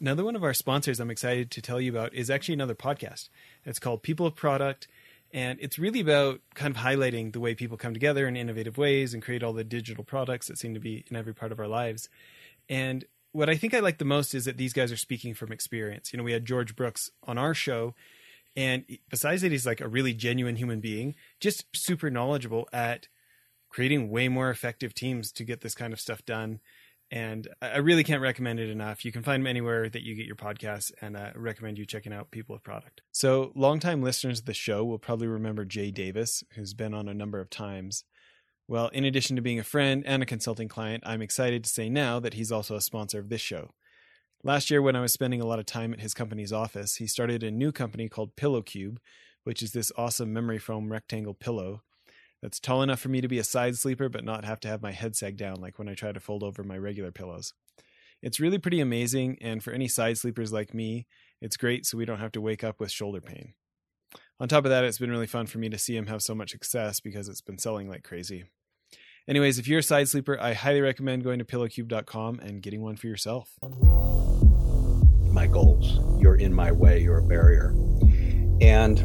Another one of our sponsors I'm excited to tell you about is actually another podcast. It's called People of Product, and it's really about kind of highlighting the way people come together in innovative ways and create all the digital products that seem to be in every part of our lives. And what I think I like the most is that these guys are speaking from experience. You know, we had George Brooks on our show, and besides that, he's like a really genuine human being, just super knowledgeable at creating way more effective teams to get this kind of stuff done and I really can't recommend it enough. You can find them anywhere that you get your podcasts, and uh, I recommend you checking out People of Product. So, longtime listeners of the show will probably remember Jay Davis, who's been on a number of times. Well, in addition to being a friend and a consulting client, I'm excited to say now that he's also a sponsor of this show. Last year, when I was spending a lot of time at his company's office, he started a new company called Pillow Cube, which is this awesome memory foam rectangle pillow that's tall enough for me to be a side sleeper but not have to have my head sag down like when I try to fold over my regular pillows. It's really pretty amazing, and for any side sleepers like me, it's great so we don't have to wake up with shoulder pain. On top of that, it's been really fun for me to see him have so much success because it's been selling like crazy. Anyways, if you're a side sleeper, I highly recommend going to pillowcube.com and getting one for yourself. My goals. You're in my way, you're a barrier. And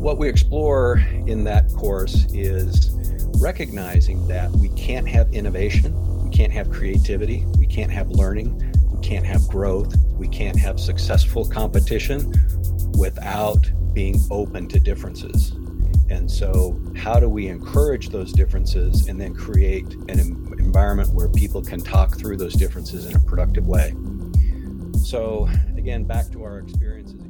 what we explore in that course is recognizing that we can't have innovation, we can't have creativity, we can't have learning, we can't have growth, we can't have successful competition without being open to differences. And so, how do we encourage those differences and then create an environment where people can talk through those differences in a productive way? So, again, back to our experiences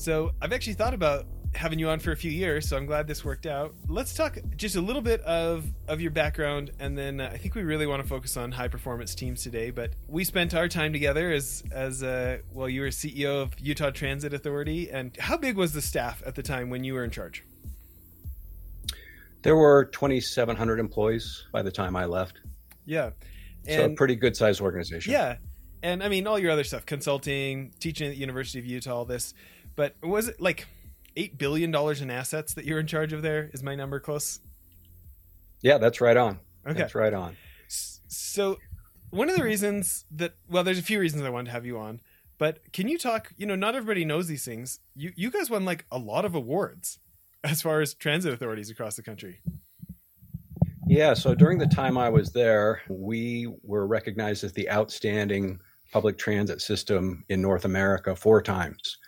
So I've actually thought about having you on for a few years, so I'm glad this worked out. Let's talk just a little bit of of your background, and then uh, I think we really want to focus on high performance teams today. But we spent our time together as as uh, well. You were CEO of Utah Transit Authority, and how big was the staff at the time when you were in charge? There were 2,700 employees by the time I left. Yeah, and, so a pretty good sized organization. Yeah, and I mean all your other stuff, consulting, teaching at the University of Utah, all this but was it like eight billion dollars in assets that you're in charge of? There is my number close. Yeah, that's right on. Okay, that's right on. So, one of the reasons that well, there's a few reasons I wanted to have you on, but can you talk? You know, not everybody knows these things. You you guys won like a lot of awards as far as transit authorities across the country. Yeah, so during the time I was there, we were recognized as the outstanding public transit system in North America four times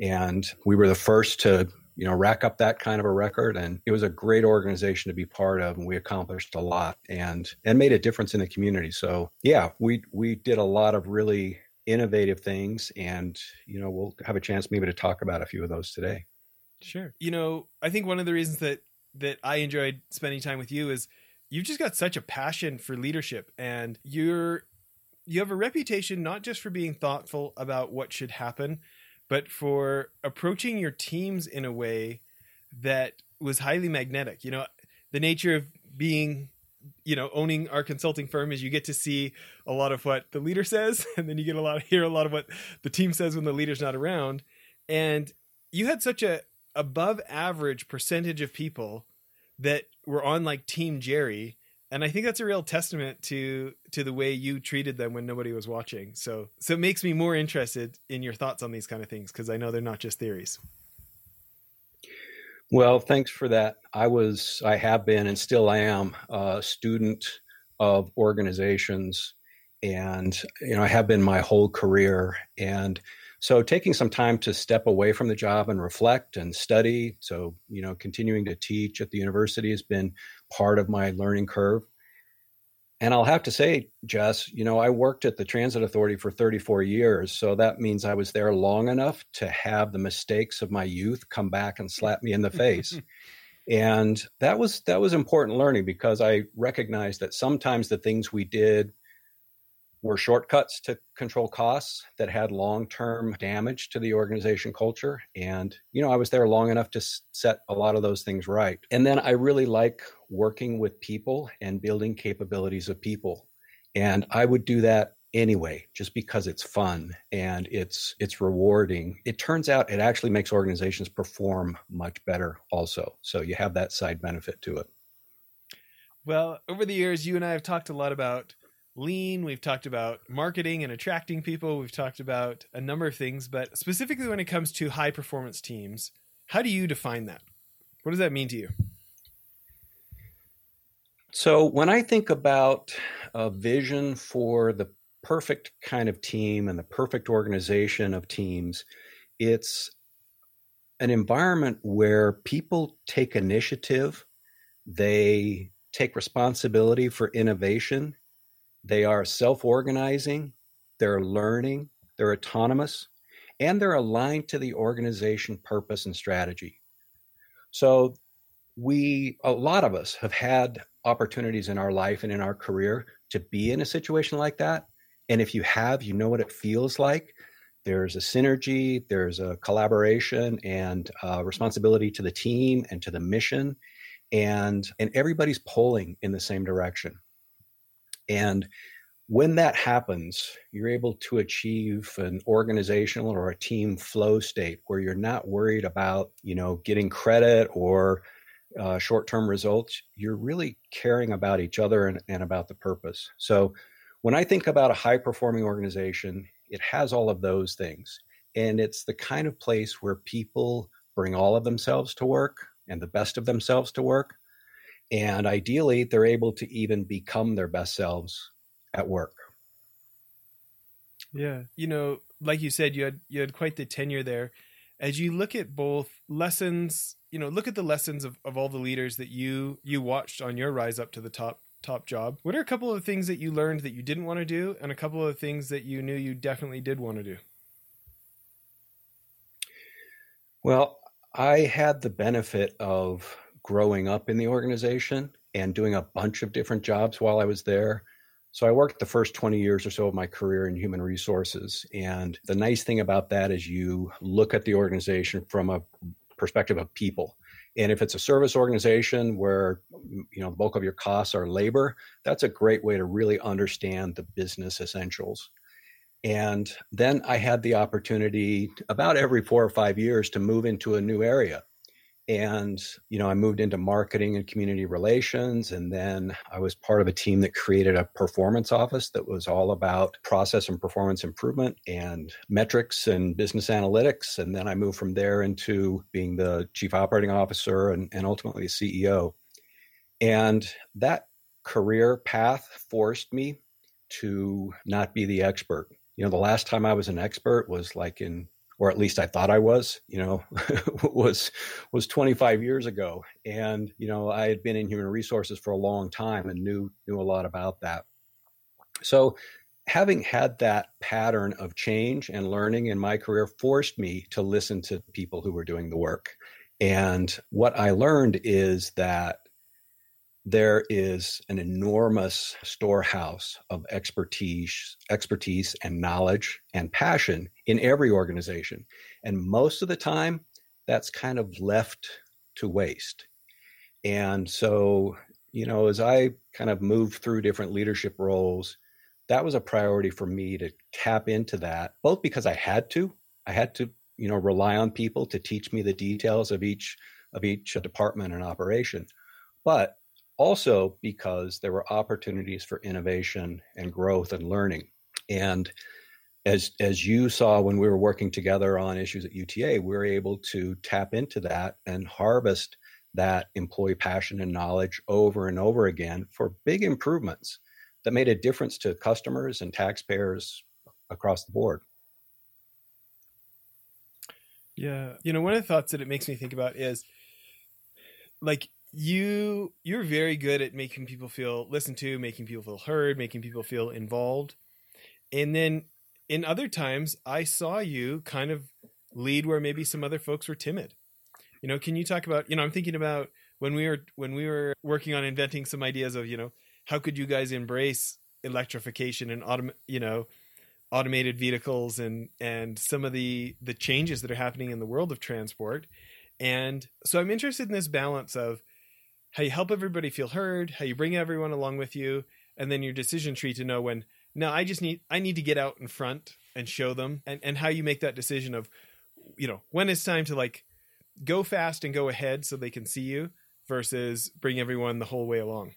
and we were the first to you know rack up that kind of a record. And it was a great organization to be part of and we accomplished a lot and and made a difference in the community. So yeah we we did a lot of really innovative things. And you know we'll have a chance maybe to talk about a few of those today. Sure. You know i think one of the reasons that that i enjoyed spending time with you is you've just got such a passion for leadership. And you're you have a reputation not just for being thoughtful about what should happen but for approaching your teams in a way that was highly magnetic. You know, the nature of being you know owning our consulting firm is you get to see a lot of what the leader says and then you get a lot of hear a lot of what the team says when the leader's not around and you had such a above average percentage of people that were on like team jerry and I think that's a real testament to to the way you treated them when nobody was watching. So so it makes me more interested in your thoughts on these kind of things because I know they're not just theories. Well, thanks for that. I was, I have been, and still I am a student of organizations, and you know I have been my whole career, and so taking some time to step away from the job and reflect and study. So you know, continuing to teach at the university has been part of my learning curve. And I'll have to say, Jess, you know, I worked at the Transit Authority for 34 years. So that means I was there long enough to have the mistakes of my youth come back and slap me in the face. and that was that was important learning because I recognized that sometimes the things we did were shortcuts to control costs that had long-term damage to the organization culture and you know i was there long enough to set a lot of those things right and then i really like working with people and building capabilities of people. And i would do that anyway just because it's fun and it's it's rewarding. It turns out it actually makes organizations perform much better also. So you have that side benefit to it. Well over the years you and i have talked a lot about lean. We've talked about marketing and attracting people. We've talked about a number of things but specifically when it comes to high performance teams how do you define that? What does that mean to you so when i think about a vision for the perfect kind of team and the perfect organization of teams. It's an environment where people take initiative, they take responsibility for innovation, they are self organizing, they're learning, they're autonomous, and they're aligned to the organization purpose and strategy. So, we, a lot of us, have had opportunities in our life and in our career to be in a situation like that and if you have, you know what it feels like. There's a synergy, there's a collaboration and uh, responsibility to the team and to the mission, and and everybody's pulling in the same direction. And when that happens, you're able to achieve an organizational or a team flow state where you're not worried about, you know, getting credit or uh, short-term results. You're really caring about each other and, and about the purpose. So when I think about a high performing organization, it has all of those things. And it's the kind of place where people bring all of themselves to work and the best of themselves to work. And ideally, they're able to even become their best selves at work. Yeah. You know, like you said, you had you had quite the tenure there. As you look at both lessons, you know, look at the lessons of, of all the leaders that you you watched on your rise up to the top top job. What are a couple of things that you learned that you didn't want to do, and a couple of things that you knew you definitely did want to do? Well, I had the benefit of growing up in the organization and doing a bunch of different jobs while I was there. So I worked the first 20 years or so of my career in human resources. And the nice thing about that is you look at the organization from a perspective of people. And if it's a service organization where you know the bulk of your costs are labor, that's a great way to really understand the business essentials. And then I had the opportunity about every four or five years to move into a new area and you know i moved into marketing and community relations and then i was part of a team that created a performance office that was all about process and performance improvement and metrics and business analytics and then i moved from there into being the chief operating officer and, and ultimately ceo and that career path forced me to not be the expert. You know the last time i was an expert was like in or at least I thought I was, you know, was was 25 years ago. And you know, I had been in human resources for a long time and knew knew a lot about that. So having had that pattern of change and learning in my career forced me to listen to people who were doing the work. And what I learned is that there is an enormous storehouse of expertise expertise and knowledge and passion in every organization and most of the time that's kind of left to waste. And so you know as i kind of moved through different leadership roles that was a priority for me to tap into that both because i had to i had to you know rely on people to teach me the details of each of each department and operation but also because there were opportunities for innovation and growth and learning. And as as you saw when we were working together on issues at UTA, we were able to tap into that and harvest that employee passion and knowledge over and over again for big improvements that made a difference to customers and taxpayers across the board. Yeah. You know, one of the thoughts that it makes me think about is like you you're very good at making people feel listened to, making people feel heard, making people feel involved. And then in other times I saw you kind of lead where maybe some other folks were timid. You know, can you talk about, you know, I'm thinking about when we were when we were working on inventing some ideas of, you know, how could you guys embrace electrification and autom- you know automated vehicles and and some of the the changes that are happening in the world of transport and so i'm interested in this balance of how you help everybody feel heard how you bring everyone along with you and then your decision tree to know when no i just need i need to get out in front and show them and and how you make that decision of you know when it's time to like go fast and go ahead so they can see you versus bring everyone the whole way along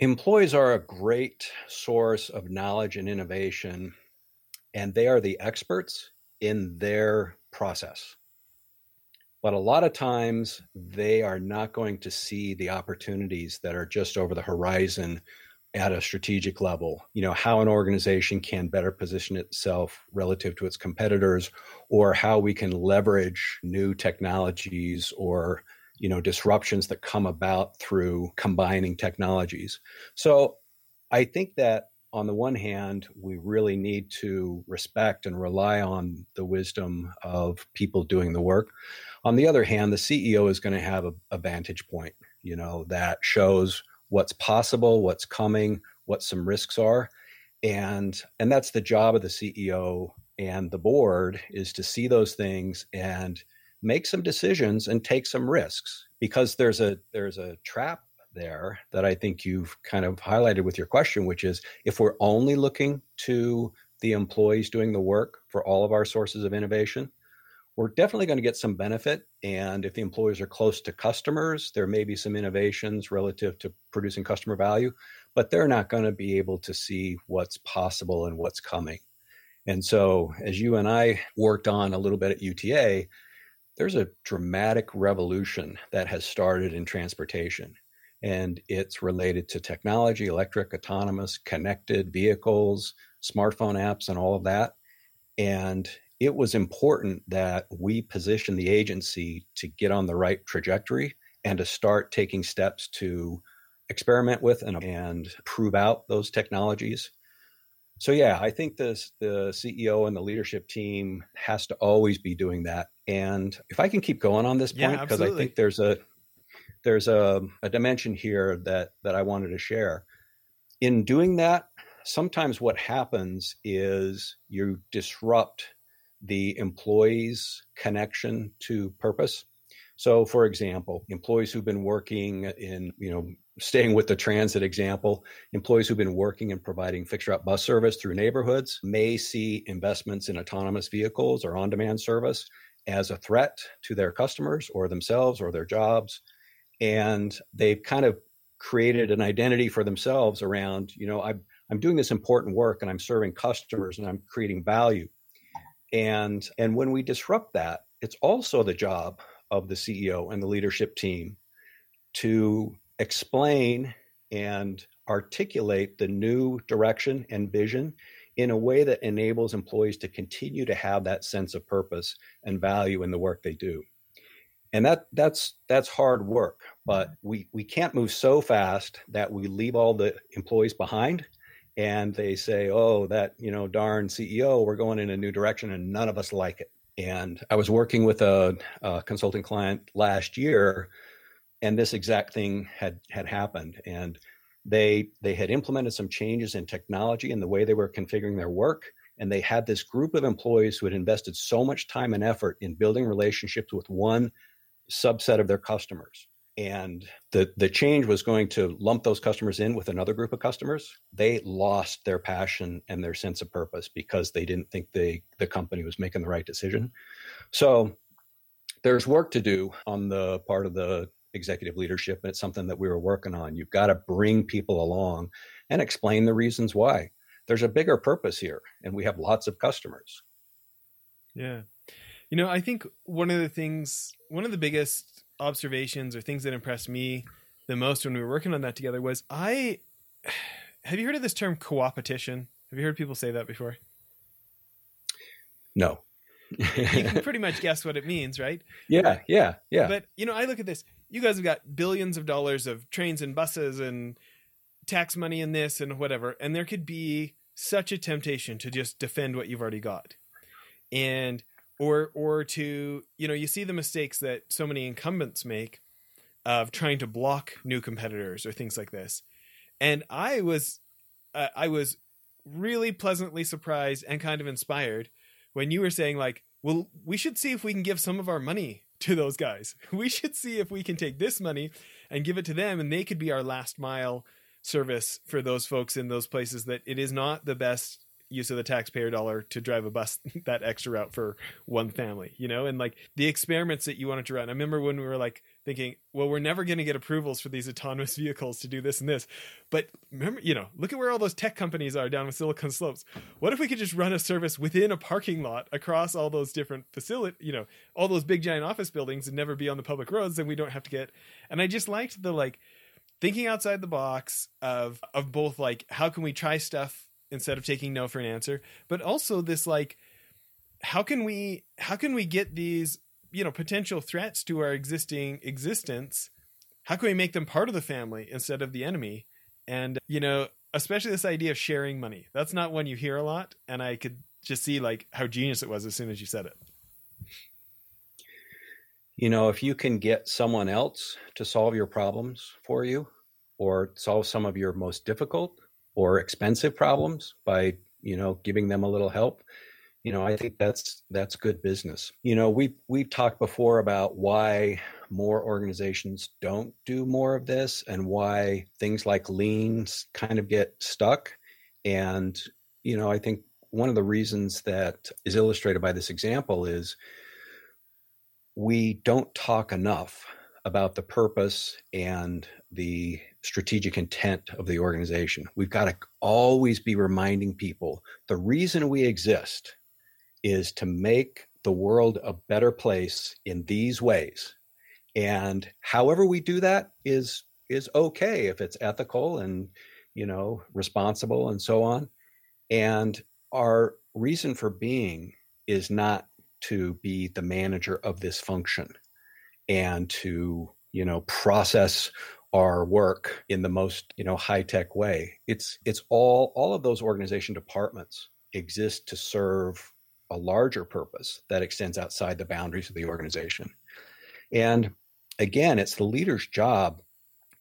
Employees are a great source of knowledge and innovation, and they are the experts in their process. But a lot of times they are not going to see the opportunities that are just over the horizon at a strategic level. You know, how an organization can better position itself relative to its competitors, or how we can leverage new technologies or you know disruptions that come about through combining technologies so i think that on the one hand we really need to respect and rely on the wisdom of people doing the work. On the other hand the ceo is going to have a, a vantage point you know that shows what's possible what's coming what some risks are. And and that's the job of the ceo and the board is to see those things and make some decisions and take some risks because there's a there's a trap there that I think you've kind of highlighted with your question, which is if we're only looking to the employees doing the work for all of our sources of innovation, we're definitely going to get some benefit. And if the employees are close to customers, there may be some innovations relative to producing customer value, but they're not going to be able to see what's possible and what's coming. And so, as you and I worked on a little bit at UTA, there's a dramatic revolution that has started in transportation. And it's related to technology, electric, autonomous, connected vehicles, smartphone apps, and all of that. And it was important that we position the agency to get on the right trajectory and to start taking steps to experiment with and, and prove out those technologies so yeah, I think the the CEO and the leadership team has to always be doing that. And if I can keep going on this point, because yeah, I think there's a there's a, a dimension here that that I wanted to share. In doing that, sometimes what happens is you disrupt the employee's connection to purpose. So, for example, employees who've been working in, you know, staying with the transit example, employees who've been working and providing fixed route bus service through neighborhoods may see investments in autonomous vehicles or on demand service as a threat to their customers or themselves or their jobs. And they've kind of created an identity for themselves around, you know, I'm, I'm doing this important work and I'm serving customers and I'm creating value. And, and when we disrupt that, it's also the job of the CEO and the leadership team to explain and articulate the new direction and vision in a way that enables employees to continue to have that sense of purpose and value in the work they do and that that's that's hard work but mm. we we can't move so fast that we leave all the employees behind and they say oh that you know darn ceo we're going in a new direction and none of us like it. And i was working with a, a consulting client last year and this exact thing had had happened. And they they had implemented some changes in technology and the way they were configuring their work and they had this group of employees who had invested so much time and effort in building relationships with one subset of their customers. And the the change was going to lump those customers in with another group of customers. They lost their passion and their sense of purpose because they didn't think they the company was making the right decision. So there's work to do on the part of the executive leadership and it's something that we were working on. You've got to bring people along and explain the reasons why. There's a bigger purpose here and we have lots of customers. Yeah you know i think one of the things one of the biggest observations or things that impressed me the most when we were working on that together was i have you heard of this term co-opetition? Have you heard people say that before? No. You can pretty much guess what it means right? Yeah yeah yeah. But you know i look at this. You guys have got billions of dollars of trains and buses and tax money in this and whatever and there could be such a temptation to just defend what you've already got. And or or to you know you see the mistakes that so many incumbents make of trying to block new competitors or things like this And I was, uh, I was really pleasantly surprised and kind of inspired when you were saying like, well, we should see if we can give some of our money to those guys. We should see if we can take this money and give it to them, and they could be our last mile service for those folks in those places that it is not the best use of the taxpayer dollar to drive a bus that extra route for one family, you know, and like the experiments that you wanted to run. I remember when we were like thinking, well, we're never going to get approvals for these autonomous vehicles to do this and this. But remember, you know, look at where all those tech companies are down in Silicon Slopes. What if we could just run a service within a parking lot across all those different facility, you know, all those big giant office buildings and never be on the public roads and we don't have to get. And I just liked the like thinking outside the box of of both like how can we try stuff instead of taking no for an answer, but also this like how can we how can we get these you know potential threats to our existing existence? How can we make them part of the family instead of the enemy? And you know especially this idea of sharing money. That's not one you hear a lot and i could just see like how genius it was as soon as you said it. You know if you can get someone else to solve your problems for you or solve some of your most difficult or expensive problems by you know giving them a little help you know i think that's that's good business. You know we we've talked before about why more organizations don't do more of this and why things like leans kind of get stuck. And you know i think one of the reasons that is illustrated by this example is we don't talk enough about the purpose and the strategic intent of the organization. We've got to always be reminding people the reason we exist is to make the world a better place in these ways. And however we do that is is okay if it's ethical and you know responsible and so on. And our reason for being is not to be the manager of this function and to you know process our work in the most you know high tech way. It's it's all all of those organization departments exist to serve a larger purpose that extends outside the boundaries of the organization. And again it's the leader's job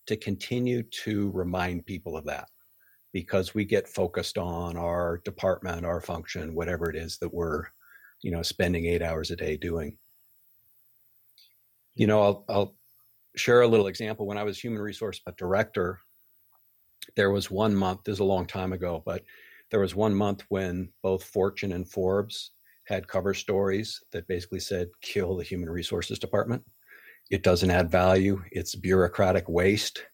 to continue to remind people of that because we get focused on our department our function whatever it is that we're you know spending 8 hours a day doing you know I'll, I'll share a little example. When I was human resource director, there was one month, this is a long time ago, but there was one month when both Fortune and Forbes had cover stories that basically said, kill the human resources department. It doesn't add value. It's bureaucratic waste.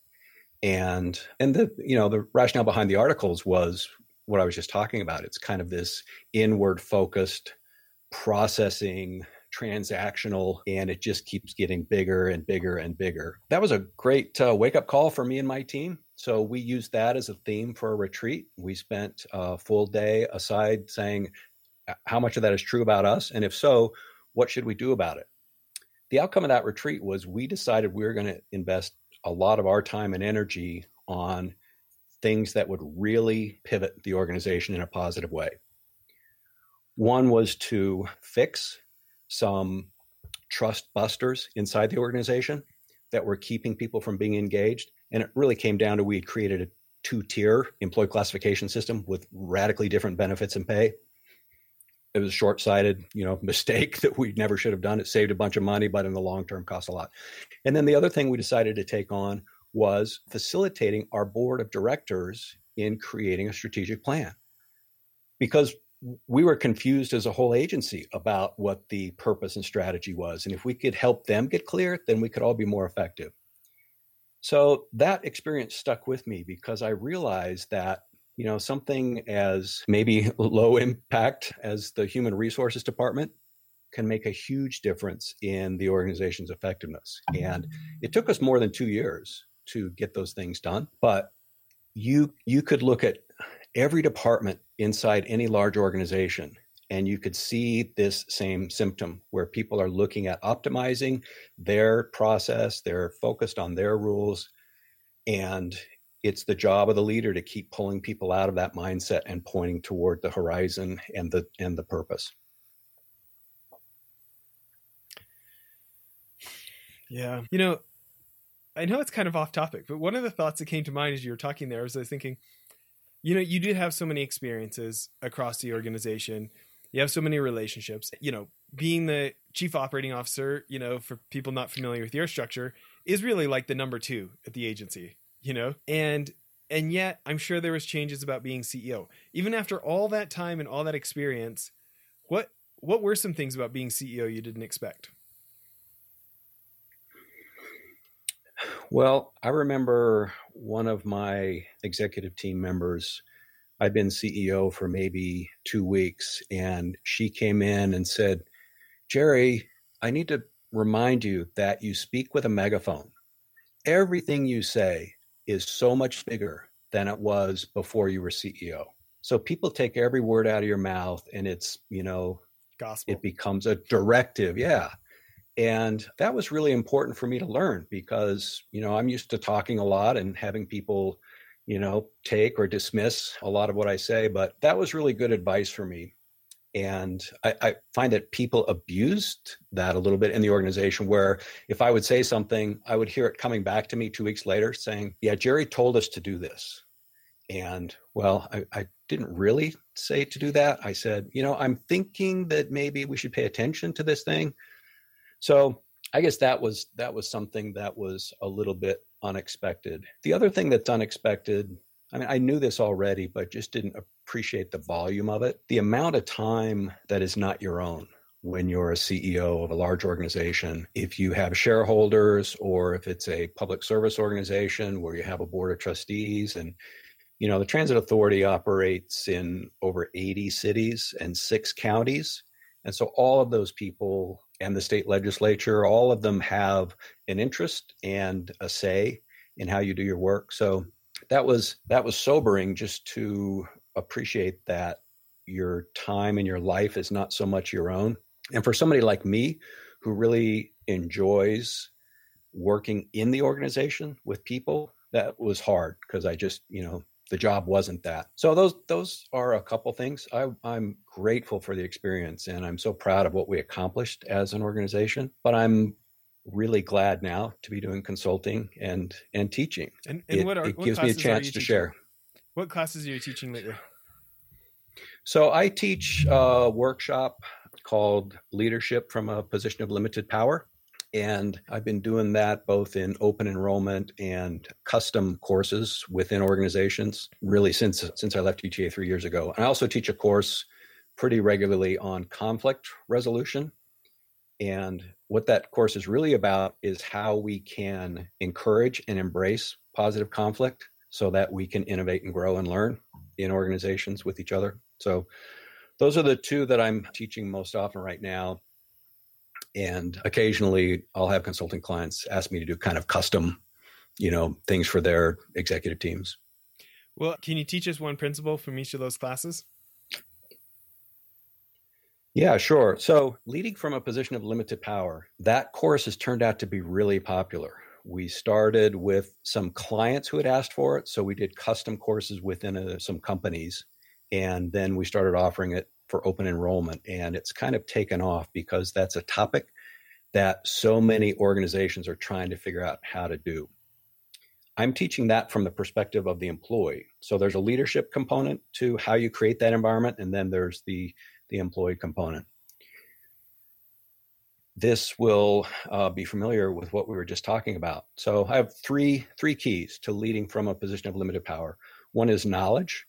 And and the you know the rationale behind the articles was what I was just talking about. It's kind of this inward focused processing transactional and it just keeps getting bigger and bigger and bigger. That was a great uh, wake up call for me and my team. So we used that as a theme for a retreat. We spent a full day aside saying how much of that is true about us. And if so, what should we do about it? The outcome of that retreat was we decided we were going to invest a lot of our time and energy on things that would really pivot the organization in a positive way. One was to fix some trust busters inside the organization that were keeping people from being engaged. And it really came down to we had created a two tier employee classification system with radically different benefits and pay. It was a short sighted, you know, mistake that we never should have done. It saved a bunch of money, but in the long term cost a lot. And then the other thing we decided to take on was facilitating our board of directors in creating a strategic plan. Because we were confused as a whole agency about what the purpose and strategy was. And if we could help them get clear, then we could all be more effective. So that experience stuck with me because I realized that, you know, something as maybe low impact as the human resources department can make a huge difference in the organization's effectiveness. And mm-hmm. it took us more than two years to get those things done. But you you could look at every department inside any large organization and you could see this same symptom where people are looking at optimizing their process they're focused on their rules and it's the job of the leader to keep pulling people out of that mindset and pointing toward the horizon and the and the purpose. Yeah. You know I know it's kind of off topic, but one of the thoughts that came to mind as you were talking there was I was thinking, you know, you do have so many experiences across the organization. You have so many relationships. You know, being the chief operating officer, you know, for people not familiar with your structure, is really like the number two at the agency, you know? And and yet I'm sure there was changes about being CEO. Even after all that time and all that experience, what what were some things about being CEO you didn't expect? Well, I remember one of my executive team members, I'd been CEO for maybe two weeks, and she came in and said, Jerry, I need to remind you that you speak with a megaphone. Everything you say is so much bigger than it was before you were CEO. So people take every word out of your mouth and it's, you know, gospel. It becomes a directive. Yeah. And that was really important for me to learn because, you know, I'm used to talking a lot and having people, you know, take or dismiss a lot of what I say. But that was really good advice for me. And I, I, find that people abused that a little bit in the organization where if I would say something, I would hear it coming back to me two weeks later saying, Yeah, Jerry told us to do this. And well, I, I didn't really say to do that. I said, You know, I'm thinking that maybe we should pay attention to this thing so I guess that was that was something that was a little bit unexpected. The other thing that's unexpected, I mean, I knew this already, but just didn't appreciate the volume of it. The amount of time that is not your own when you're a CEO of a large organization. If you have shareholders or if it's a public service organization where you have a board of trustees and you know, the transit authority operates in over 80 cities and six counties. And so all of those people and the state legislature, all of them have an interest and a say in how you do your work. So that was that was sobering just to appreciate that your time and your life is not so much your own. And for somebody like me who really enjoys working in the organization with people, that was hard because I just, you know, the job wasn't that. So those those are a couple things. I, I'm grateful for the experience, and I'm so proud of what we accomplished as an organization. But I'm really glad now to be doing consulting and and teaching. And, and it, what are it what gives me a chance to teaching? share. What classes are you teaching lately? So I teach a workshop called Leadership from a Position of Limited Power. And I've been doing that both in open enrollment and custom courses within organizations really since since I left UTA three years ago. And I also teach a course pretty regularly on conflict resolution. And what that course is really about is how we can encourage and embrace positive conflict so that we can innovate and grow and learn in organizations with each other. So those are the two that I'm teaching most often right now and occasionally I'll have consulting clients ask me to do kind of custom, you know, things for their executive teams. Well, can you teach us one principle from each of those classes? Yeah, sure. So, leading from a position of limited power, that course has turned out to be really popular. We started with some clients who had asked for it. So, we did custom courses within a, uh, some companies. And then we started offering it for open enrollment. And it's kind of taken off because that's a topic that so many organizations are trying to figure out how to do. I'm teaching that from the perspective of the employee. So there's a leadership component to how you create that environment, and then there's the, the employee component. This will uh, be familiar with what we were just talking about. So I have three three keys to leading from a position of limited power. One is knowledge,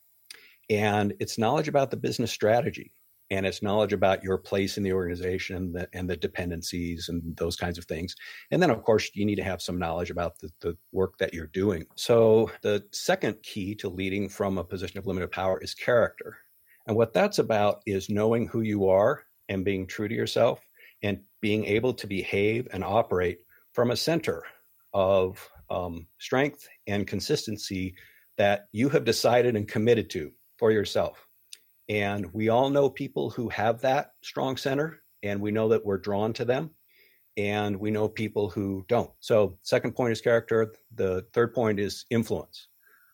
and it's knowledge about the business strategy and it's knowledge about your place in the organization and the, and the dependencies and those kinds of things. And then of course you need to have some knowledge about the, the work that you're doing. So the second key to leading from a position of limited power is character. And what that's about is knowing who you are and being true to yourself and being able to behave and operate from a center of um, strength and consistency that you have decided and committed to for yourself. And we all know people who have that strong center, and we know that we're drawn to them. And we know people who don't. So, second point is character. The third point is influence.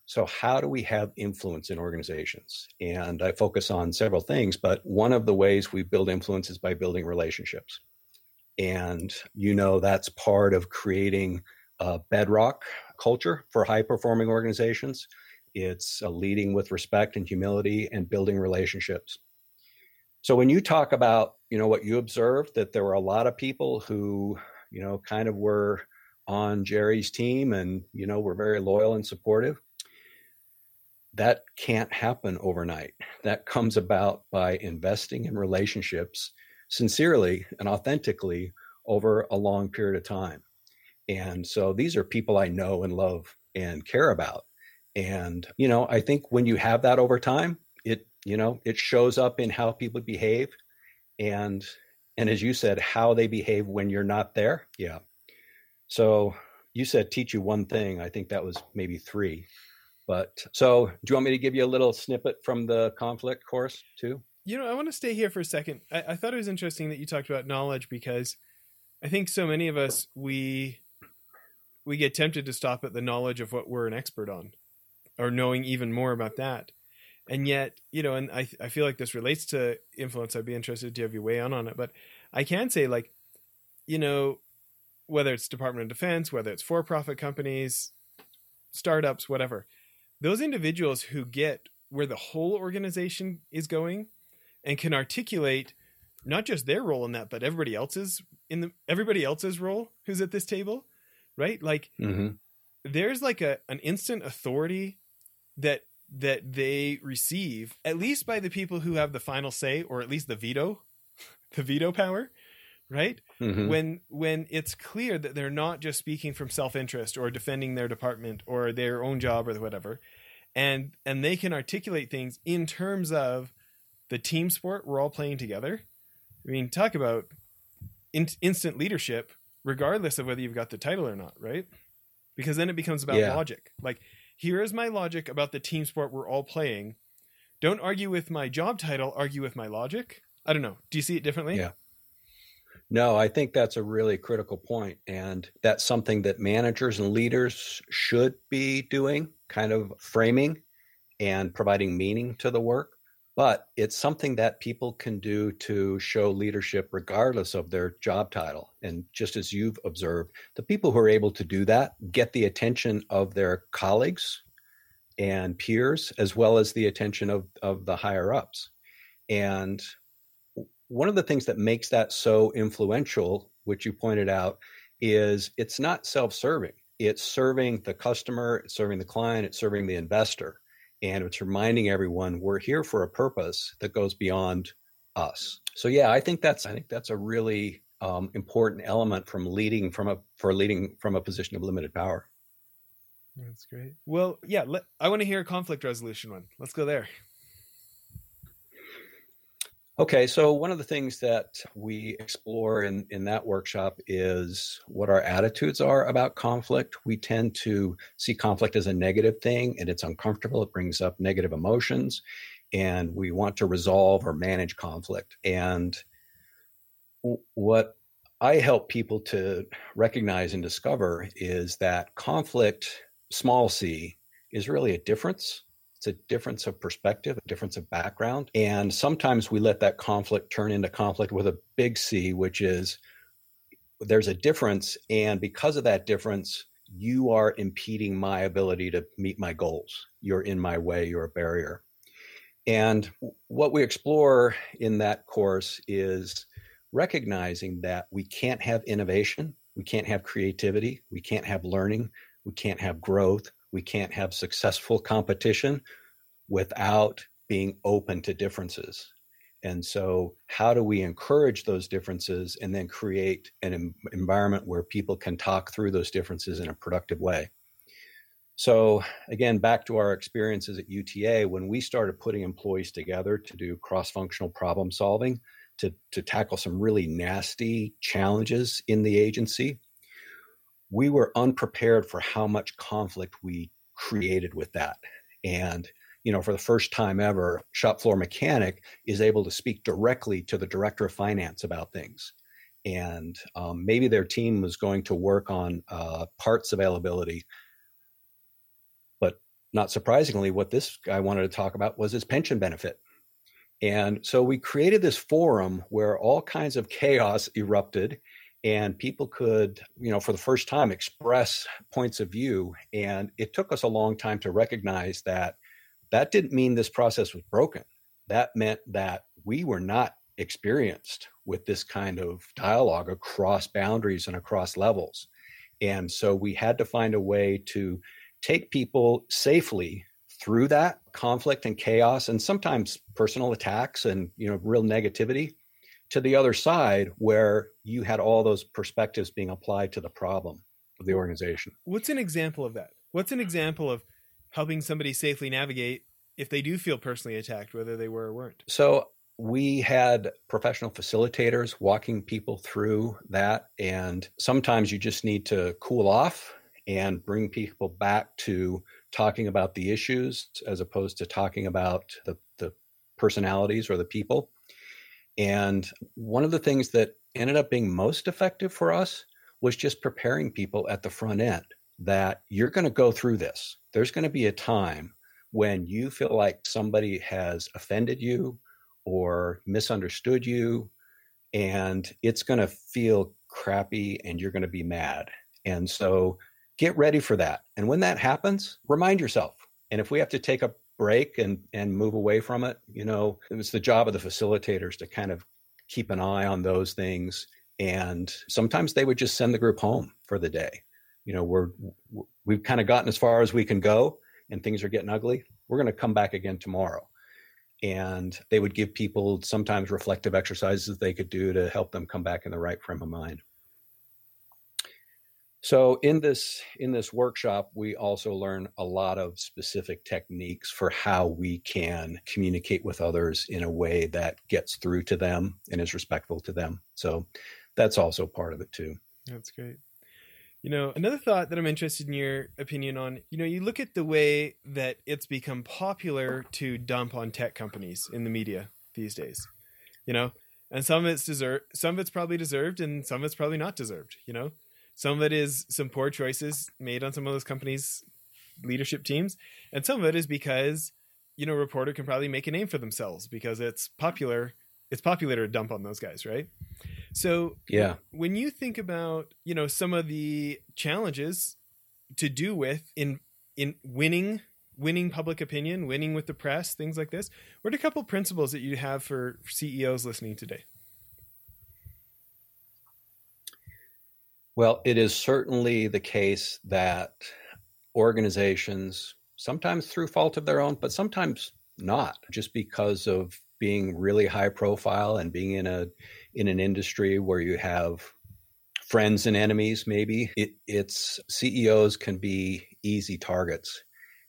So, how do we have influence in organizations? And I focus on several things, but one of the ways we build influence is by building relationships. And you know, that's part of creating a bedrock culture for high performing organizations. It's leading with respect and humility and building relationships. So when you talk about, you know, what you observed, that there were a lot of people who, you know, kind of were on Jerry's team and, you know, were very loyal and supportive. That can't happen overnight. That comes about by investing in relationships sincerely and authentically over a long period of time. And so these are people I know and love and care about. And, you know, I think when you have that over time, it you know it shows up in how people behave. And and as you said how they behave when you're not there yeah. So you said teach you one thing. I think that was maybe three. But so do you want me to give you a little snippet from the conflict course too? You know i want to stay here for a second. I, I thought it was interesting that you talked about knowledge because i think so many of us we we get tempted to stop at the knowledge of what we're an expert on or knowing even more about that. And yet you know and i i feel like this relates to influence. I'd be interested to have you weigh in on it. But i can say like you know whether it's department of defense whether it's for-profit companies startups whatever those individuals who get where the whole organization is going and can articulate not just their role in that but everybody else's in the everybody else's role who's at this table right? Like mm-hmm. there's like a an instant authority that that they receive, at least by the people who have the final say, or at least the veto, the veto power, right? Mm-hmm. When when it's clear that they're not just speaking from self interest or defending their department or their own job or whatever, and and they can articulate things in terms of the team sport we're all playing together. I mean, talk about in, instant leadership, regardless of whether you've got the title or not, right? Because then it becomes about yeah. logic. Like here is my logic about the team sport we're all playing. Don't argue with my job title, argue with my logic. I don't know. Do you see it differently? Yeah. No, I think that's a really critical point, and that's something that managers and leaders should be doing, kind of framing and providing meaning to the work but it's something that people can do to show leadership regardless of their job title. And just as you've observed, the people who are able to do that get the attention of their colleagues and peers, as well as the attention of, of the higher ups. And one of the things that makes that so influential, which you pointed out, is it's not self serving. It's serving the customer, it's serving the client, it's serving the investor and it's reminding everyone we're here for a purpose that goes beyond us. So yeah, I think that's I think that's a really um, important element from leading from a for leading from a position of limited power. That's great. Well, yeah, let, I want to hear a conflict resolution one. Let's go there. Okay, so one of the things that we explore in, in that workshop is what our attitudes are about conflict. We tend to see conflict as a negative thing and it's uncomfortable, it brings up negative emotions, and we want to resolve or manage conflict. And what I help people to recognize and discover is that conflict, small c, is really a difference a difference of perspective, a difference of background. And sometimes we let that conflict turn into conflict with a big C, which is there's a difference. And because of that difference, you are impeding my ability to meet my goals. You're in my way, you're a barrier. And what we explore in that course is recognizing that we can't have innovation, we can't have creativity, we can't have learning, we can't have growth we can't have successful competition without being open to differences. And so, how do we encourage those differences and then create an environment where people can talk through those differences in a productive way? So, again, back to our experiences at UTA, when we started putting employees together to do cross functional problem solving, to, to tackle some really nasty challenges in the agency, we were unprepared for how much conflict we created with that. And, you know, for the first time ever, shop floor mechanic is able to speak directly to the director of finance about things. And um, maybe their team was going to work on uh, parts availability. But not surprisingly, what this guy wanted to talk about was his pension benefit. And so we created this forum where all kinds of chaos erupted and people could, you know, for the first time express points of view. And it took us a long time to recognize that that didn't mean this process was broken. That meant that we were not experienced with this kind of dialogue across boundaries and across levels. And so we had to find a way to take people safely through that conflict and chaos and sometimes personal attacks and you know real negativity to the other side where you had all those perspectives being applied to the problem of the organization. What's an example of that? What's an example of helping somebody safely navigate if they do feel personally attacked, whether they were or weren't? So we had professional facilitators walking people through that. And sometimes you just need to cool off and bring people back to talking about the issues as opposed to talking about the, the personalities or the people. And one of the things that ended up being most effective for us was just preparing people at the front end that you're going to go through this. There's going to be a time when you feel like somebody has offended you or misunderstood you, and it's going to feel crappy and you're going to be mad. And so get ready for that. And when that happens, remind yourself. And if we have to take a break and and move away from it you know? It was the job of the facilitators to kind of keep an eye on those things and sometimes they would just send the group home for the day. You know we're we've kind of gotten as far as we can go and things are getting ugly. We're going to come back again tomorrow. And they would give people sometimes reflective exercises they could do to help them come back in the right frame of mind so in this in this workshop, we also learn a lot of specific techniques for how we can communicate with others in a way that gets through to them and is respectful to them. So that's also part of it too. That's great. You know, another thought that I'm interested in your opinion on, you know, you look at the way that it's become popular to dump on tech companies in the media these days. You know, and some of it's deserved, some of it's probably deserved and some of it's probably not deserved, you know? Some of it is some poor choices made on some of those companies' leadership teams, and some of it is because you know a reporter can probably make a name for themselves because it's popular. It's popular to dump on those guys, right? So yeah, when you think about you know some of the challenges to do with in in winning winning public opinion, winning with the press, things like this. What are a couple principles that you have for CEOs listening today? Well, it is certainly the case that organizations, sometimes through fault of their own, but sometimes not, just because of being really high profile and being in a in an industry where you have friends and enemies maybe it, it's ceos can be easy targets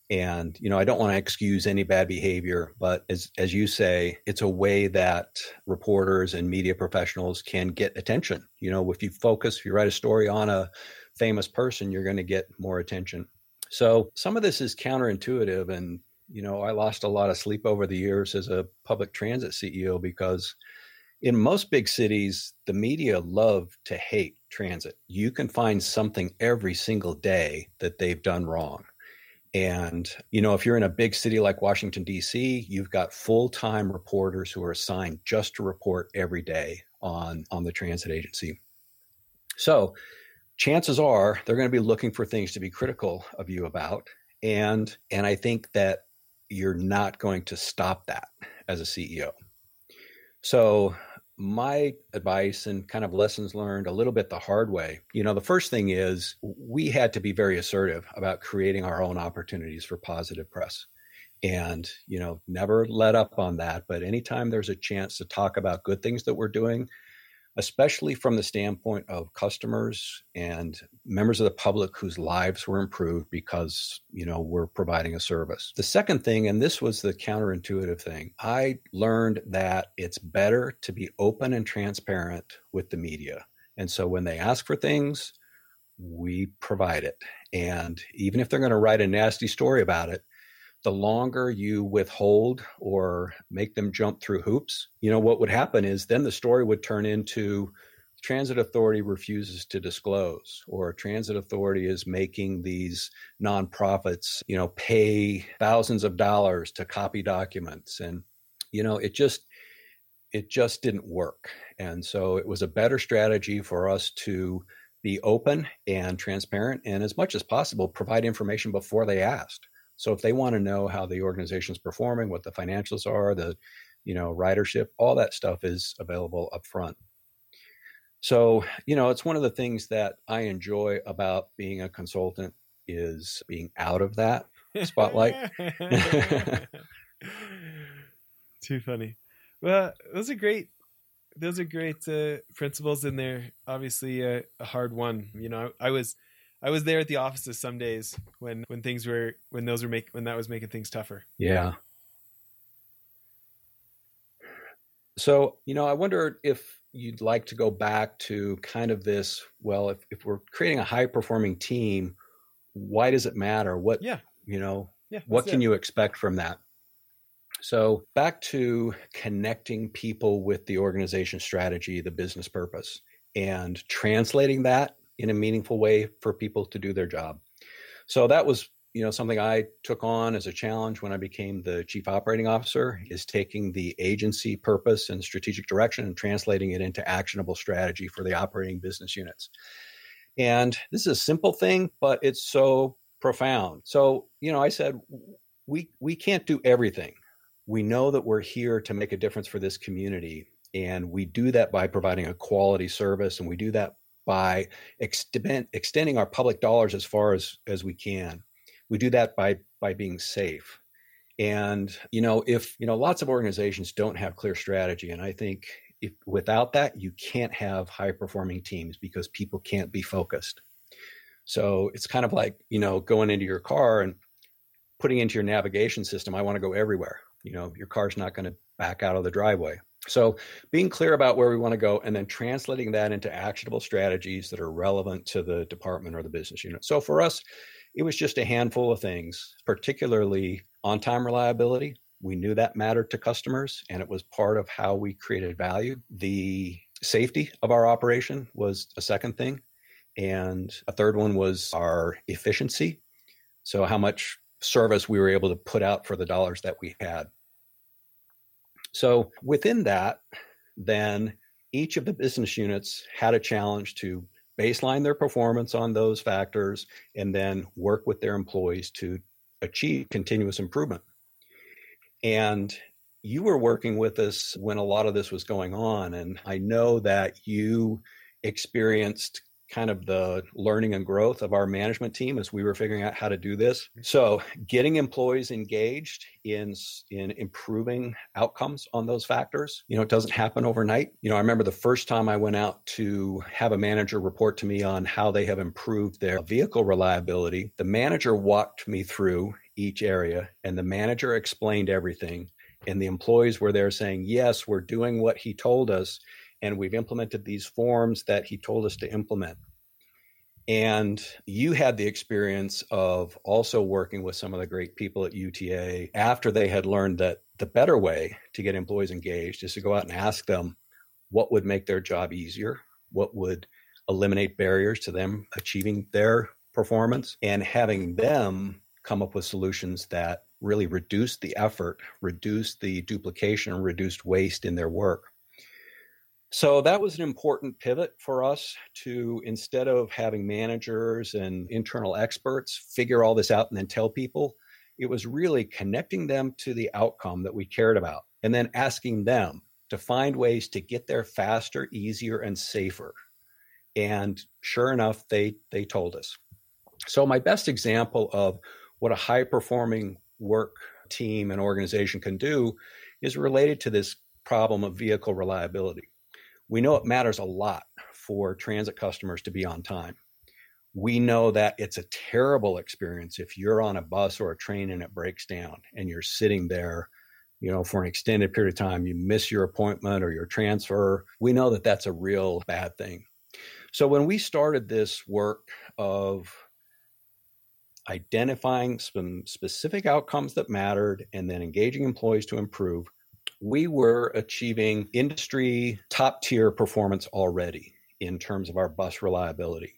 and you know i don't want to excuse any bad behavior but as as you say it's a way that reporters and media professionals can get attention. You know if you focus if you write a story on a famous person you're going to get more attention. So some of this is counterintuitive and you know i lost a lot of sleep over the years as a public transit ceo because in most big cities the media love to hate transit. You can find something every single day that they've done wrong and, you know, if you're in a big city like Washington, D.C., you've got full time reporters who are assigned just to report every day on, on the transit agency. So, chances are they're going to be looking for things to be critical of you about. And, and I think that you're not going to stop that as a CEO. So, my advice and kind of lessons learned a little bit the hard way. You know, the first thing is we had to be very assertive about creating our own opportunities for positive press. And, you know, never let up on that. But anytime there's a chance to talk about good things that we're doing, especially from the standpoint of customers and members of the public whose lives were improved because you know we're providing a service. The second thing and this was the counterintuitive thing i learned that it's better to be open and transparent with the media. And so when they ask for things we provide it. And even if they're going to write a nasty story about it the longer you withhold or make them jump through hoops, you know, what would happen is then the story would turn into transit authority refuses to disclose or transit authority is making these nonprofits you know pay thousands of dollars to copy documents and you know it just it just didn't work. And so it was a better strategy for us to be open and transparent and as much as possible provide information before they asked. So if they want to know how the organization is performing, what the financials are, the you know ridership, all that stuff is available up front. So, you know, it's one of the things that I enjoy about being a consultant is being out of that spotlight. Too funny. Well, those are great. Those are great uh, principles in there. Obviously, uh, a hard one. You know, I, I, was, I was there at the offices some days when when things were when those were make when that was making things tougher. Yeah. So you know, I wonder if you'd like to go back to kind of this. Well, if if we're creating a high performing team, why does it matter? What yeah you know yeah what can it. you expect from that? So, back to connecting people with the organization strategy, the business purpose, and translating that in a meaningful way for people to do their job. So, that was you know something i took on as a challenge when i became the chief operating officer is taking the agency purpose and strategic direction and translating it into actionable strategy for the operating business units and this is a simple thing but it's so profound so you know i said we we can't do everything we know that we're here to make a difference for this community. And we do that by providing a quality service, and we do that by extend, extending our public dollars as far as, as we can. We do that by by being safe. And you know, if you know, lots of organizations don't have clear strategy, and I think if without that, you can't have high performing teams because people can't be focused. So it's kind of like you know going into your car and putting into your navigation system. I want to go everywhere you know your car's not going to back out of the driveway so being clear about where we want to go and then translating that into actionable strategies that are relevant to the department or the business unit. So for us it was just a handful of things particularly on time reliability. We knew that mattered to customers and it was part of how we created value. The safety of our operation was a second thing and a third one was our efficiency. So how much service we were able to put out for the dollars that we had so within that, then each of the business units had a challenge to baseline their performance on those factors and then work with their employees to achieve continuous improvement. And you were working with us when a lot of this was going on. And I know that you experienced kind of the learning and growth of our management team as we were figuring out how to do this. Mm-hmm. So, getting employees engaged in in improving outcomes on those factors, you know, it doesn't happen overnight. You know, I remember the first time I went out to have a manager report to me on how they have improved their vehicle reliability. The manager walked me through each area and the manager explained everything and the employees were there saying, "Yes, we're doing what he told us." And we've implemented these forms that he told us to implement. And you had the experience of also working with some of the great people at UTA after they had learned that the better way to get employees engaged is to go out and ask them what would make their job easier, what would eliminate barriers to them achieving their performance, and having them come up with solutions that really reduce the effort, reduce the duplication, reduced waste in their work. So that was an important pivot for us to instead of having managers and internal experts figure all this out and then tell people, it was really connecting them to the outcome that we cared about and then asking them to find ways to get there faster, easier, and safer. And sure enough, they they told us. So my best example of what a high performing work team and organization can do is related to this problem of vehicle reliability. We know it matters a lot for transit customers to be on time. We know that it's a terrible experience if you're on a bus or a train and it breaks down and you're sitting there, you know, for an extended period of time, you miss your appointment or your transfer. We know that that's a real bad thing. So when we started this work of identifying some specific outcomes that mattered and then engaging employees to improve, we were achieving industry top tier performance already in terms of our bus reliability.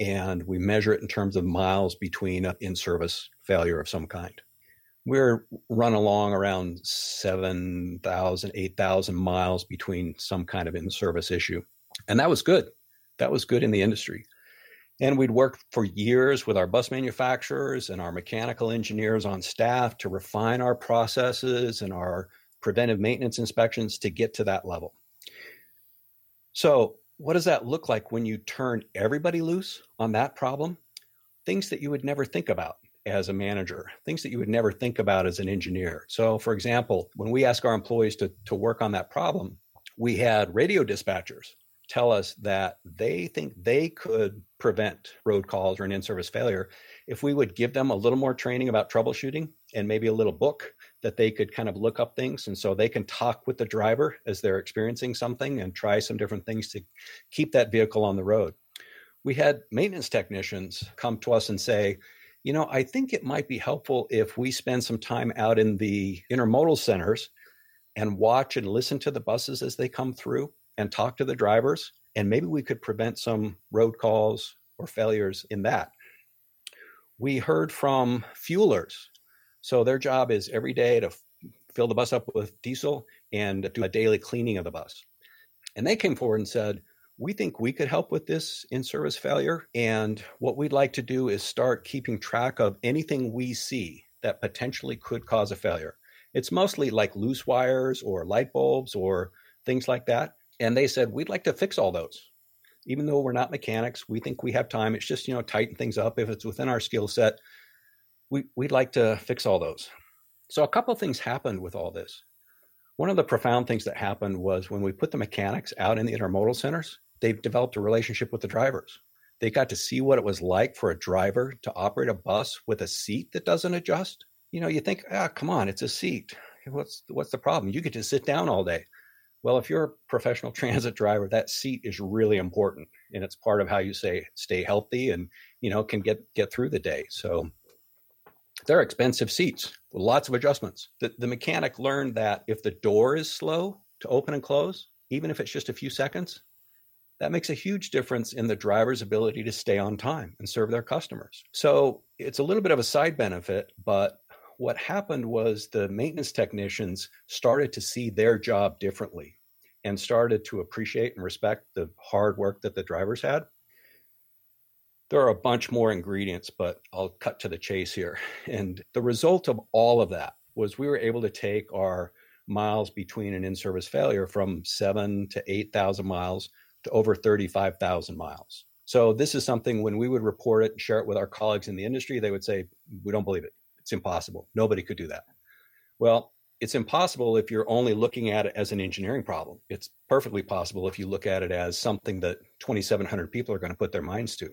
And we measure it in terms of miles between uh, in service failure of some kind. we're run along around 7,000, 8,000 miles between some kind of in service issue. And that was good. That was good in the industry. And we'd worked for years with our bus manufacturers and our mechanical engineers on staff to refine our processes and our preventive maintenance inspections to get to that level. So, what does that look like when you turn everybody loose on that problem? Things that you would never think about as a manager, things that you would never think about as an engineer. So, for example, when we ask our employees to, to work on that problem, we had radio dispatchers tell us that they think they could prevent road calls or an in service failure if we would give them a little more training about troubleshooting and maybe a little book that they could kind of look up things. And so they can talk with the driver as they're experiencing something and try some different things to keep that vehicle on the road. We had maintenance technicians come to us and say, you know, I think it might be helpful if we spend some time out in the intermodal centers and watch and listen to the buses as they come through and talk to the drivers. And maybe we could prevent some road calls or failures in that. We heard from fuelers. So their job is every day to fill the bus up with diesel and do a daily cleaning of the bus. And they came forward and said, we think we could help with this in service failure. And what we'd like to do is start keeping track of anything we see that potentially could cause a failure. It's mostly like loose wires or light bulbs or things like that. And they said, we'd like to fix all those. Even though we're not mechanics, we think we have time. It's just, you know, tighten things up. If it's within our skill set, we, we'd like to fix all those. So a couple of things happened with all this. One of the profound things that happened was when we put the mechanics out in the intermodal centers, they've developed a relationship with the drivers. They got to see what it was like for a driver to operate a bus with a seat that doesn't adjust. You know, you think, ah, come on, it's a seat. What's what's the problem? You get to sit down all day. Well, if you're a professional transit driver, that seat is really important, and it's part of how you say stay healthy and you know can get get through the day. So they're expensive seats with lots of adjustments. The, the mechanic learned that if the door is slow to open and close, even if it's just a few seconds, that makes a huge difference in the driver's ability to stay on time and serve their customers. So it's a little bit of a side benefit, but what happened was the maintenance technicians started to see their job differently and started to appreciate and respect the hard work that the drivers had. There are a bunch more ingredients, but I'll cut to the chase here. And the result of all of that was we were able to take our miles between an in service failure from seven to 8,000 miles to over 35,000 miles. So this is something when we would report it and share it with our colleagues in the industry, they would say, we don't believe it. It's impossible. Nobody could do that. Well, it's impossible if you're only looking at it as an engineering problem. It's perfectly possible if you look at it as something that 2,700 people are going to put their minds to.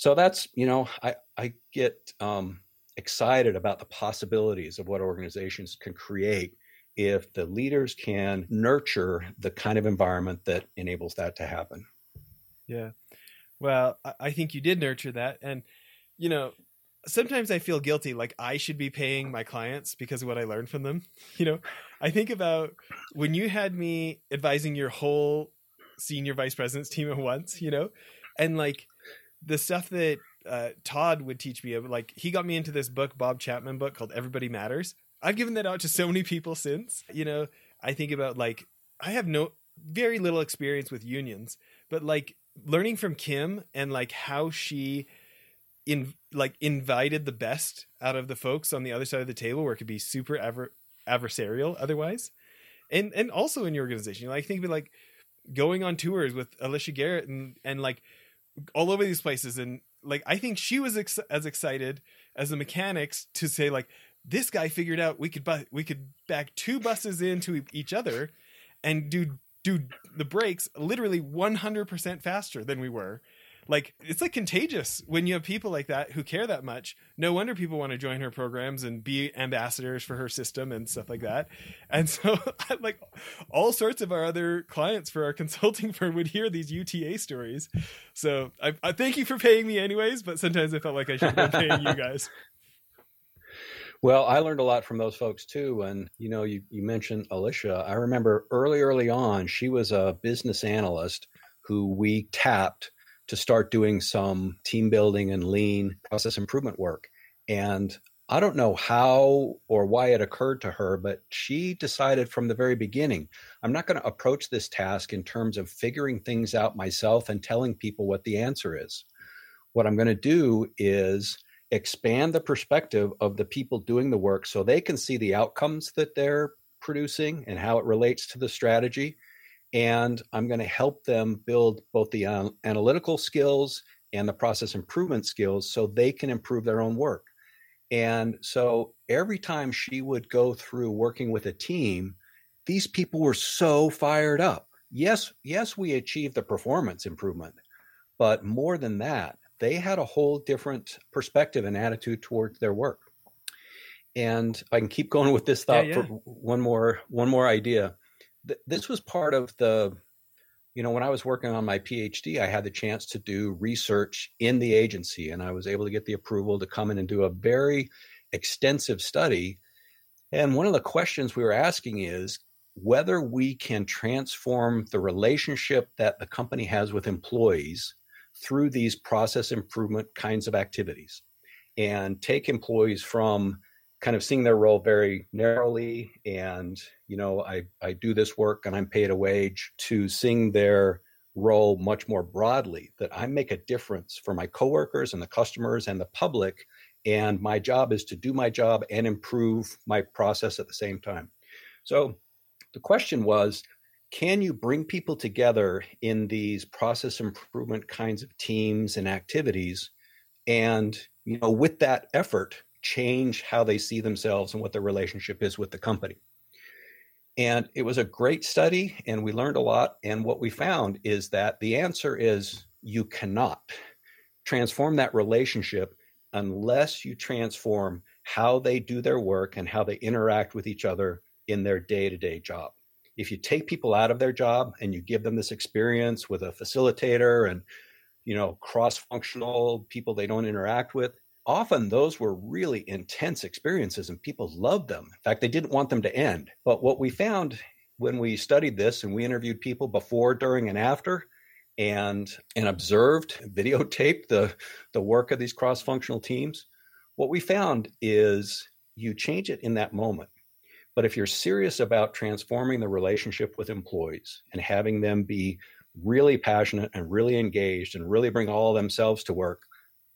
So that's, you know, I, I get um, excited about the possibilities of what organizations can create if the leaders can nurture the kind of environment that enables that to happen. Yeah. Well, I think you did nurture that. And, you know, sometimes I feel guilty, like I should be paying my clients because of what I learned from them. You know, I think about when you had me advising your whole senior vice president's team at once, you know, and like the stuff that uh, Todd would teach me, like he got me into this book, Bob Chapman book called Everybody Matters, I've given that out to so many people since. You know, I think about like I have no very little experience with unions, but like learning from Kim and like how she in like invited the best out of the folks on the other side of the table where it could be super adver- adversarial otherwise. And and also in your organization, like think of it like going on tours with Alicia Garrett and and like all over these places and like I think she was ex- as excited as the mechanics to say like this guy figured out we could bu- we could back two buses into each other and do do the brakes literally 100% faster than we were like it's like contagious when you have people like that who care that much no wonder people want to join her programs and be ambassadors for her system and stuff like that and so like all sorts of our other clients for our consulting firm would hear these uta stories so i, I thank you for paying me anyways but sometimes i felt like i should have been paying you guys well, I learned a lot from those folks too. And, you know, you, you mentioned Alicia. I remember early, early on, she was a business analyst who we tapped to start doing some team building and lean process improvement work. And I don't know how or why it occurred to her, but she decided from the very beginning I'm not going to approach this task in terms of figuring things out myself and telling people what the answer is. What I'm going to do is expand the perspective of the people doing the work so they can see the outcomes that they're producing and how it relates to the strategy. And I'm going to help them build both the uh, analytical skills and the process improvement skills so they can improve their own work. And so every time she would go through working with a team, these people were so fired up. Yes, yes, we achieved the performance improvement, but more than that, they had a whole different perspective and attitude towards their work. And I can keep going with this thought yeah, yeah. for one more one more idea. This was part of the you know, when I was working on my PhD, I had the chance to do research in the agency, and I was able to get the approval to come in and do a very extensive study. And one of the questions we were asking is whether we can transform the relationship that the company has with employees through these process improvement kinds of activities and take employees from kind of seeing their role very narrowly and you know i i do this work and i'm paid a wage to seeing their role much more broadly that i make a difference for my coworkers and the customers and the public and my job is to do my job and improve my process at the same time. So the question was can you bring people together in these process improvement kinds of teams and activities? And you know with that effort change how they see themselves and what their relationship is with the company. And it was a great study, and we learned a lot. And what we found is that the answer is you cannot transform that relationship unless you transform how they do their work and how they interact with each other in their day to day job. If you take people out of their job and you give them this experience with a facilitator and you know cross functional people they don't interact with often those were really intense experiences and people loved them. In fact, they didn't want them to end. But what we found when we studied this and we interviewed people before, during, and after, and and observed, videotaped the the work of these cross-functional teams, what we found is you change it in that moment. But if you're serious about transforming the relationship with employees and having them be really passionate and really engaged and really bring all themselves to work,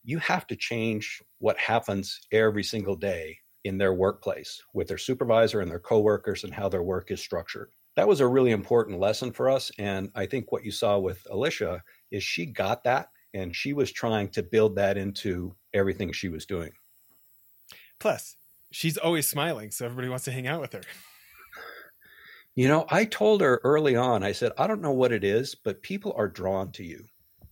you have to change what happens every single day in their workplace with their supervisor and their coworkers and how their work is structured. That was a really important lesson for us. And I think what you saw with Alicia is she got that and she was trying to build that into everything she was doing. Plus, she's always smiling, so everybody wants to hang out with her. You know, I told her early on, I said, I don't know what it is, but people are drawn to you.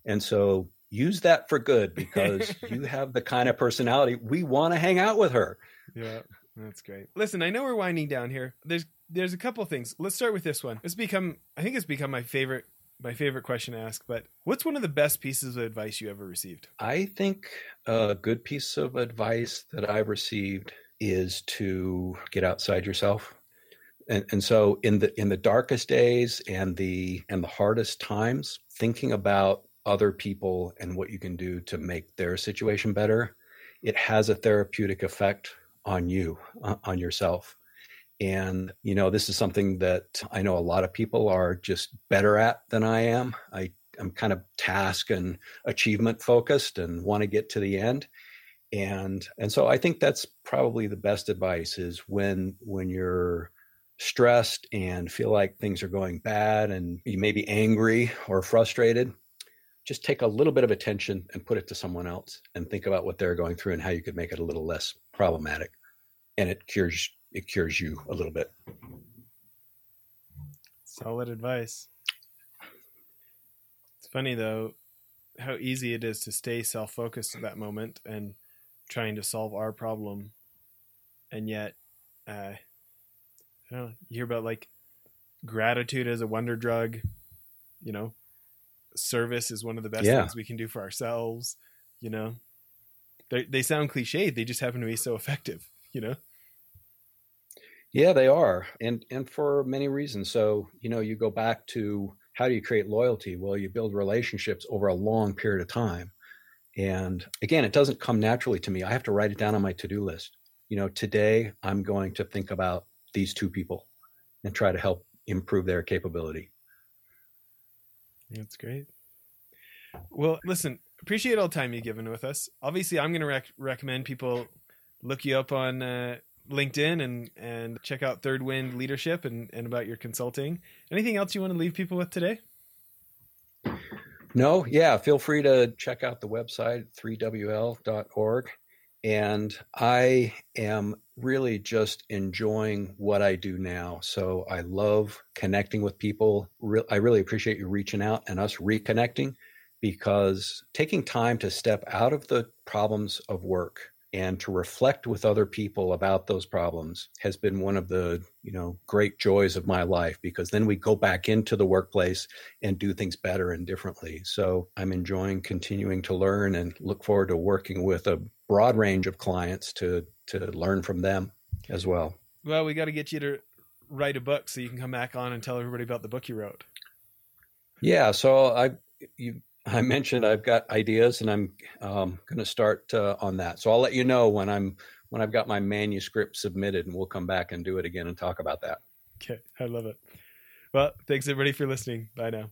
And so use that for good because you have the kind of personality we want to hang out with her. Yeah, that's great. Listen, I know we're winding down here. There's there's a couple things. Let's start with this one. It's become I think it's become my favorite my favorite question to ask, but what's one of the best pieces of advice you ever received? I think a good piece of advice that I've received is to get outside yourself. And, and so in the in the darkest days and the and the hardest times, thinking about other people and what you can do to make their situation better, it has a therapeutic effect on you, uh, on yourself. And, you know, this is something that I know a lot of people are just better at than I am. I, I'm kind of task and achievement focused and want to get to the end. And and so I think that's probably the best advice is when when you're stressed and feel like things are going bad and you may be angry or frustrated, just take a little bit of attention and put it to someone else and think about what they're going through and how you could make it a little less problematic. And it cures it cures you a little bit. Solid advice. It's funny though how easy it is to stay self-focused at that moment and trying to solve our problem. And yet uh I don't know, you hear about like gratitude as a wonder drug you know service is one of the best yeah. things we can do for ourselves you know? They they sound cliched they just happen to be so effective you know? Yeah they are and and for many reasons. So you know you go back to how do you create loyalty? Well you build relationships over a long period of time. And again it doesn't come naturally to me. I have to write it down on my to-do list. You know, today I'm going to think about these two people and try to help improve their capability. That's great. Well, listen, appreciate all the time you've given with us. Obviously, I'm going to rec- recommend people look you up on uh, LinkedIn and and check out Third Wind Leadership and, and about your consulting. Anything else you want to leave people with today? No, yeah, feel free to check out the website 3wl.org and I am really just enjoying what I do now. So I love connecting with people. I really appreciate you reaching out and us reconnecting because taking time to step out of the problems of work and to reflect with other people about those problems has been one of the you know great joys of my life because then we go back into the workplace and do things better and differently. So i'm enjoying continuing to learn and look forward to working with a broad range of clients to to learn from them as well. Well we got to get you to write a book so you can come back on and tell everybody about the book you wrote. Yeah so i you I mentioned I've got ideas and I'm um, going to start uh, on that. So I'll let you know when I'm when I've got my manuscript submitted, and we'll come back and do it again and talk about that. Okay, I love it. Well, thanks everybody for listening. Bye now.